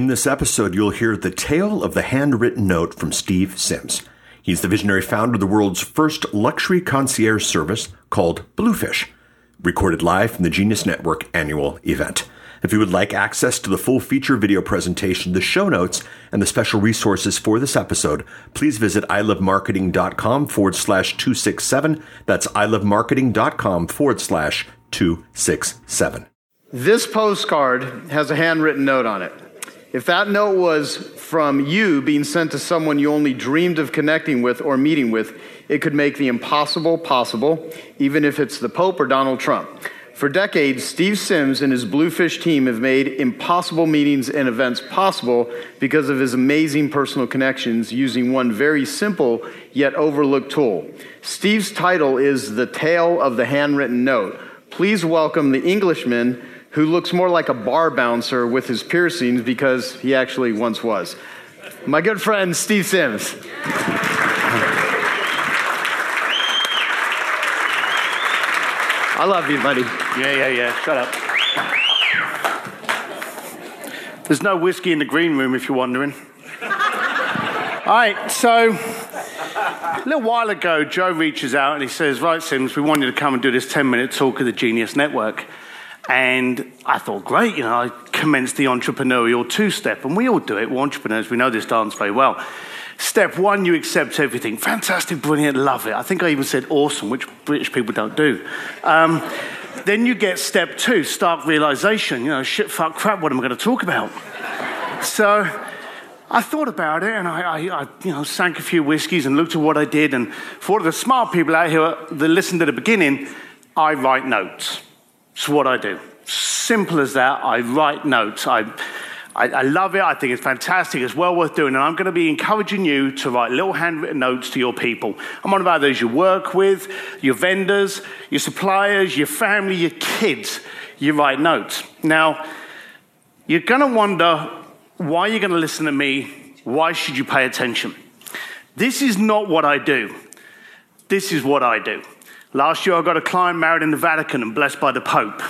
In this episode, you'll hear the tale of the handwritten note from Steve Sims. He's the visionary founder of the world's first luxury concierge service called Bluefish, recorded live from the Genius Network annual event. If you would like access to the full feature video presentation, the show notes, and the special resources for this episode, please visit ilovemarketing.com forward slash 267. That's ilovemarketing.com forward slash 267. This postcard has a handwritten note on it. If that note was from you being sent to someone you only dreamed of connecting with or meeting with, it could make the impossible possible, even if it's the Pope or Donald Trump. For decades, Steve Sims and his Bluefish team have made impossible meetings and events possible because of his amazing personal connections using one very simple yet overlooked tool. Steve's title is The Tale of the Handwritten Note. Please welcome the Englishman who looks more like a bar bouncer with his piercings because he actually once was. My good friend, Steve Sims. I love you, buddy. Yeah, yeah, yeah. Shut up. There's no whiskey in the green room if you're wondering. All right, so a little while ago, Joe reaches out and he says, Right, Sims, we want you to come and do this 10 minute talk of the Genius Network. And I thought, great, you know, I commenced the entrepreneurial two step, and we all do it. We're entrepreneurs, we know this dance very well. Step one, you accept everything. Fantastic, brilliant, love it. I think I even said awesome, which British people don't do. Um, then you get step two, stark realization. You know, shit, fuck, crap, what am I going to talk about? So I thought about it and I, I, I, you know, sank a few whiskeys and looked at what I did. And for the smart people out here that listened at the beginning, I write notes. It's what I do. Simple as that. I write notes. I, I, I, love it. I think it's fantastic. It's well worth doing. And I'm going to be encouraging you to write little handwritten notes to your people. I'm on about those you work with, your vendors, your suppliers, your family, your kids. You write notes. Now, you're going to wonder why you're going to listen to me. Why should you pay attention? This is not what I do. This is what I do. Last year, I got a client married in the Vatican and blessed by the Pope.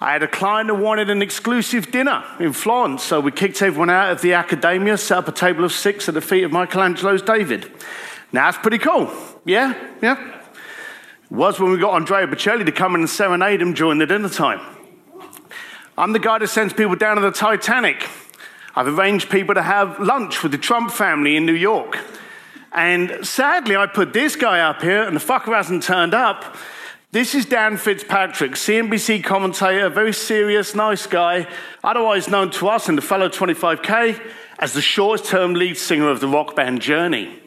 I had a client who wanted an exclusive dinner in Florence, so we kicked everyone out of the academia, set up a table of six at the feet of Michelangelo's David. Now, that's pretty cool. Yeah? Yeah? It was when we got Andrea Bocelli to come in and serenade him during the dinner time. I'm the guy that sends people down to the Titanic. I've arranged people to have lunch with the Trump family in New York. And sadly, I put this guy up here, and the fucker hasn't turned up. This is Dan Fitzpatrick, CNBC commentator, very serious, nice guy, otherwise known to us in the fellow 25K as the short term lead singer of the rock band Journey.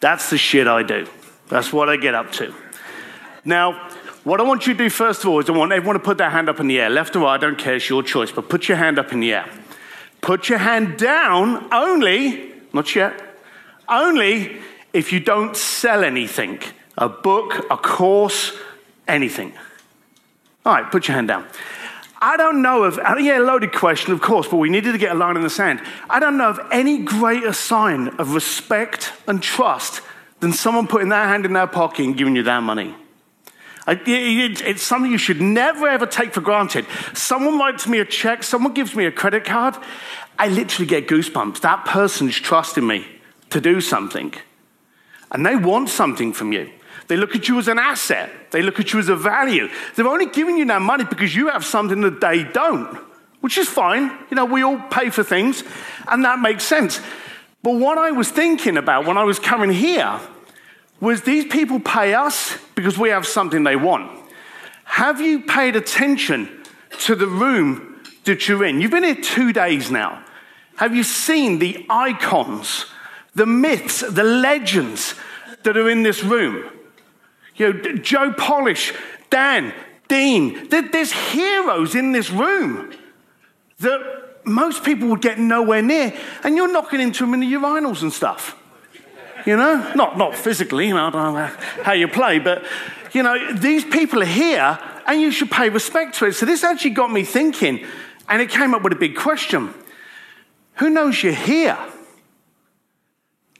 That's the shit I do. That's what I get up to. Now, what I want you to do first of all is I want everyone to put their hand up in the air. Left or right, I don't care, it's your choice, but put your hand up in the air. Put your hand down only, not yet, only if you don't sell anything a book, a course, anything. All right, put your hand down. I don't know of, uh, yeah, loaded question, of course, but we needed to get a line in the sand. I don't know of any greater sign of respect and trust than someone putting their hand in their pocket and giving you their money. It's something you should never ever take for granted. Someone writes me a check, someone gives me a credit card, I literally get goosebumps. That person's trusting me to do something. And they want something from you. They look at you as an asset, they look at you as a value. They're only giving you that money because you have something that they don't, which is fine. You know, we all pay for things, and that makes sense. But what I was thinking about when I was coming here was these people pay us because we have something they want. Have you paid attention to the room that you're in? You've been here two days now. Have you seen the icons, the myths, the legends that are in this room? You know, Joe Polish, Dan, Dean, there's heroes in this room that most people would get nowhere near, and you're knocking into them in the urinals and stuff. You know, not not physically. You know, I don't know how you play, but you know, these people are here, and you should pay respect to it. So this actually got me thinking, and it came up with a big question: Who knows you're here?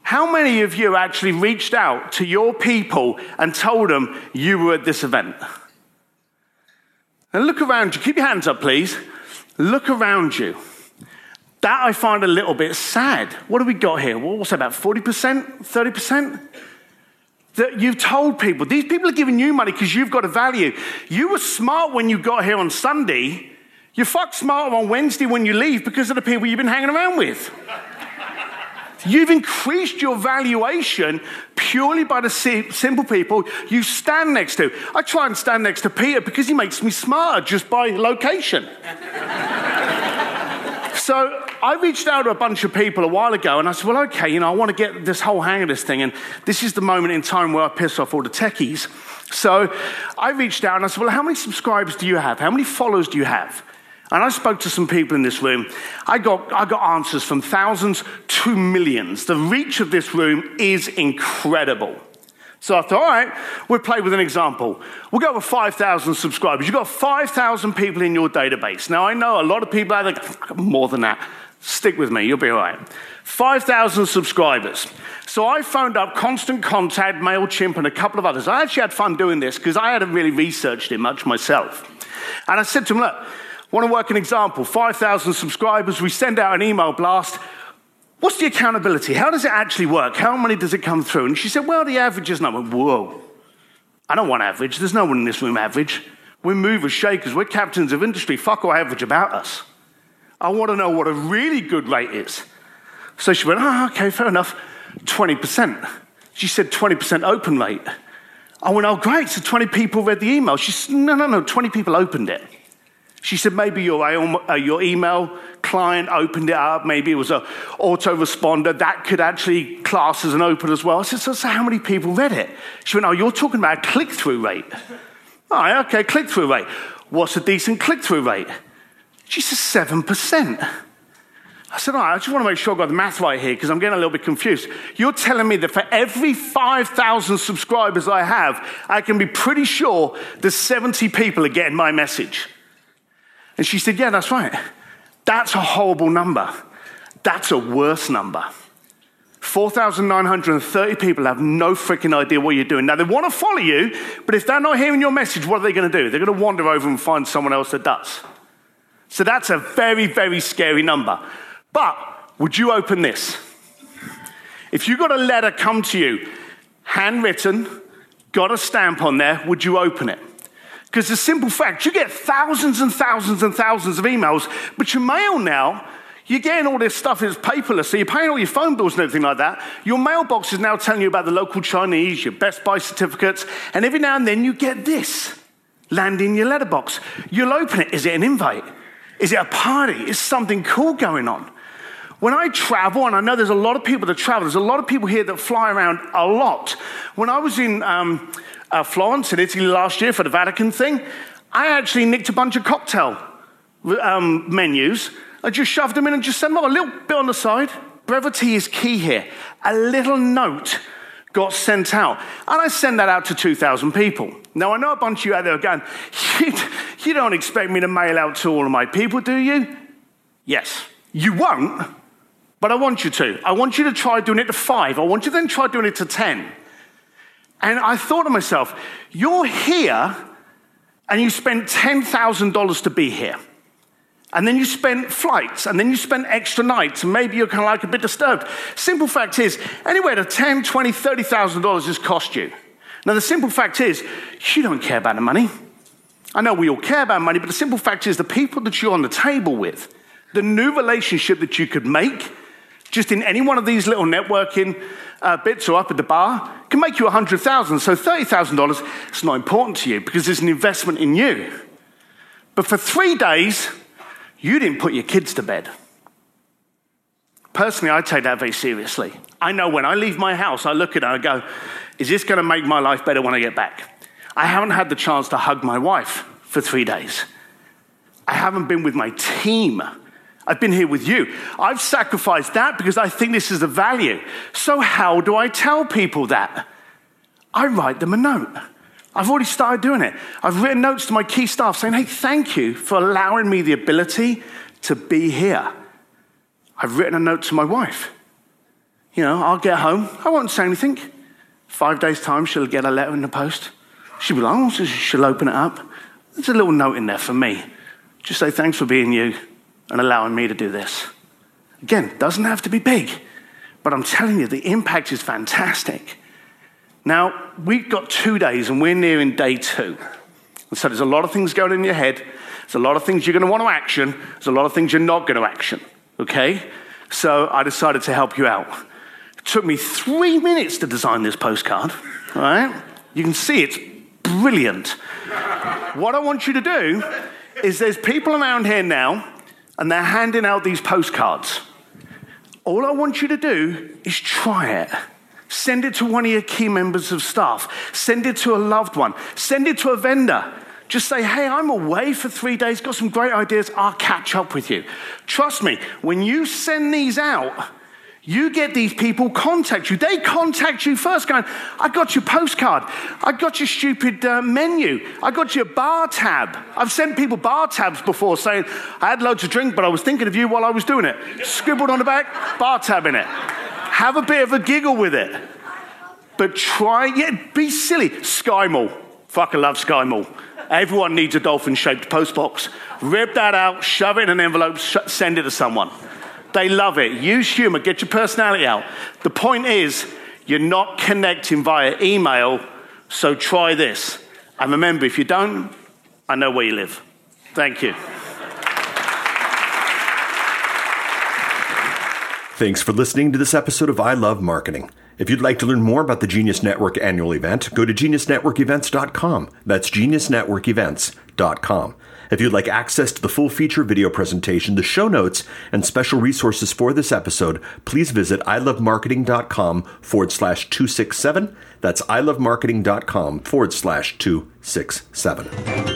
How many of you actually reached out to your people and told them you were at this event? And look around you. Keep your hands up, please. Look around you. That I find a little bit sad. What have we got here? what's that, about 40%, 30%? That you've told people. These people are giving you money because you've got a value. You were smart when you got here on Sunday. You're fuck smarter on Wednesday when you leave because of the people you've been hanging around with. You've increased your valuation purely by the simple people you stand next to. I try and stand next to Peter because he makes me smarter just by location. so I reached out to a bunch of people a while ago and I said, well, okay, you know, I want to get this whole hang of this thing. And this is the moment in time where I piss off all the techies. So I reached out and I said, well, how many subscribers do you have? How many followers do you have? And I spoke to some people in this room. I got, I got answers from thousands to millions. The reach of this room is incredible. So I thought, all right, we'll play with an example. We'll go with 5,000 subscribers. You've got 5,000 people in your database. Now, I know a lot of people there, more than that. Stick with me, you'll be all right. 5,000 subscribers. So I phoned up Constant Contact, MailChimp, and a couple of others. I actually had fun doing this because I hadn't really researched it much myself. And I said to them, look, Want to work an example? 5,000 subscribers, we send out an email blast. What's the accountability? How does it actually work? How many does it come through? And she said, Well, the average is not. Whoa. I don't want average. There's no one in this room average. We're movers, shakers. We're captains of industry. Fuck all average about us. I want to know what a really good rate is. So she went, Oh, okay, fair enough. 20%. She said 20% open rate. I went, Oh, great. So 20 people read the email. She said, No, no, no. 20 people opened it. She said maybe your, uh, your email client opened it up, maybe it was an autoresponder. That could actually class as an open as well. I said, so, so how many people read it? She went, oh, you're talking about click through rate. All right, okay, click through rate. What's a decent click through rate? She said, 7%. I said, all right, I just want to make sure I got the math right here because I'm getting a little bit confused. You're telling me that for every 5,000 subscribers I have, I can be pretty sure that 70 people are getting my message. And she said, Yeah, that's right. That's a horrible number. That's a worse number. 4,930 people have no freaking idea what you're doing. Now, they want to follow you, but if they're not hearing your message, what are they going to do? They're going to wander over and find someone else that does. So that's a very, very scary number. But would you open this? If you got a letter come to you, handwritten, got a stamp on there, would you open it? Because the simple fact, you get thousands and thousands and thousands of emails, but your mail now, you're getting all this stuff is paperless, so you're paying all your phone bills and everything like that. Your mailbox is now telling you about the local Chinese, your Best Buy certificates, and every now and then you get this land in your letterbox. You'll open it. Is it an invite? Is it a party? Is something cool going on? When I travel, and I know there's a lot of people that travel, there's a lot of people here that fly around a lot. When I was in um, uh, Florence in Italy last year for the Vatican thing, I actually nicked a bunch of cocktail um, menus. I just shoved them in and just sent them up a little bit on the side. Brevity is key here. A little note got sent out. And I sent that out to 2,000 people. Now, I know a bunch of you out there are going, you, you don't expect me to mail out to all of my people, do you? Yes. You won't, but I want you to. I want you to try doing it to five. I want you to then try doing it to 10. And I thought to myself, you're here and you spent $10,000 to be here. And then you spent flights, and then you spent extra nights, and maybe you're kind of like a bit disturbed. Simple fact is, anywhere to $10, $20, $30,000 has cost you. Now, the simple fact is, you don't care about the money. I know we all care about money, but the simple fact is, the people that you're on the table with, the new relationship that you could make just in any one of these little networking uh, bits or up at the bar can make you 100000 So $30,000 is not important to you because it's an investment in you. But for three days, you didn't put your kids to bed. Personally, I take that very seriously. I know when I leave my house, I look at it and I go, is this going to make my life better when I get back? I haven't had the chance to hug my wife for three days. I haven't been with my team I've been here with you. I've sacrificed that because I think this is a value. So, how do I tell people that? I write them a note. I've already started doing it. I've written notes to my key staff saying, hey, thank you for allowing me the ability to be here. I've written a note to my wife. You know, I'll get home, I won't say anything. Five days' time, she'll get a letter in the post. She'll be like, oh, she'll open it up. There's a little note in there for me. Just say thanks for being you and allowing me to do this. Again, doesn't have to be big, but I'm telling you, the impact is fantastic. Now, we've got two days and we're nearing day two. And so there's a lot of things going in your head. There's a lot of things you're going to want to action. There's a lot of things you're not going to action. Okay? So I decided to help you out. It took me three minutes to design this postcard. Right? You can see it's brilliant. what I want you to do is there's people around here now and they're handing out these postcards. All I want you to do is try it. Send it to one of your key members of staff. Send it to a loved one. Send it to a vendor. Just say, hey, I'm away for three days, got some great ideas, I'll catch up with you. Trust me, when you send these out, you get these people contact you. They contact you first, going, I got your postcard. I got your stupid uh, menu. I got your bar tab. I've sent people bar tabs before saying, I had loads of drink, but I was thinking of you while I was doing it. Scribbled on the back, bar tab in it. Have a bit of a giggle with it. But try, yeah, be silly. SkyMall. Fucking love SkyMall. Everyone needs a dolphin shaped postbox. Rip that out, shove it in an envelope, sh- send it to someone. They love it. Use humor, get your personality out. The point is, you're not connecting via email, so try this. And remember, if you don't, I know where you live. Thank you. Thanks for listening to this episode of I Love Marketing. If you'd like to learn more about the Genius Network annual event, go to geniusnetworkevents.com. That's geniusnetworkevents.com. If you'd like access to the full feature video presentation, the show notes, and special resources for this episode, please visit ilovemarketing.com forward slash 267. That's ilovemarketing.com forward slash 267.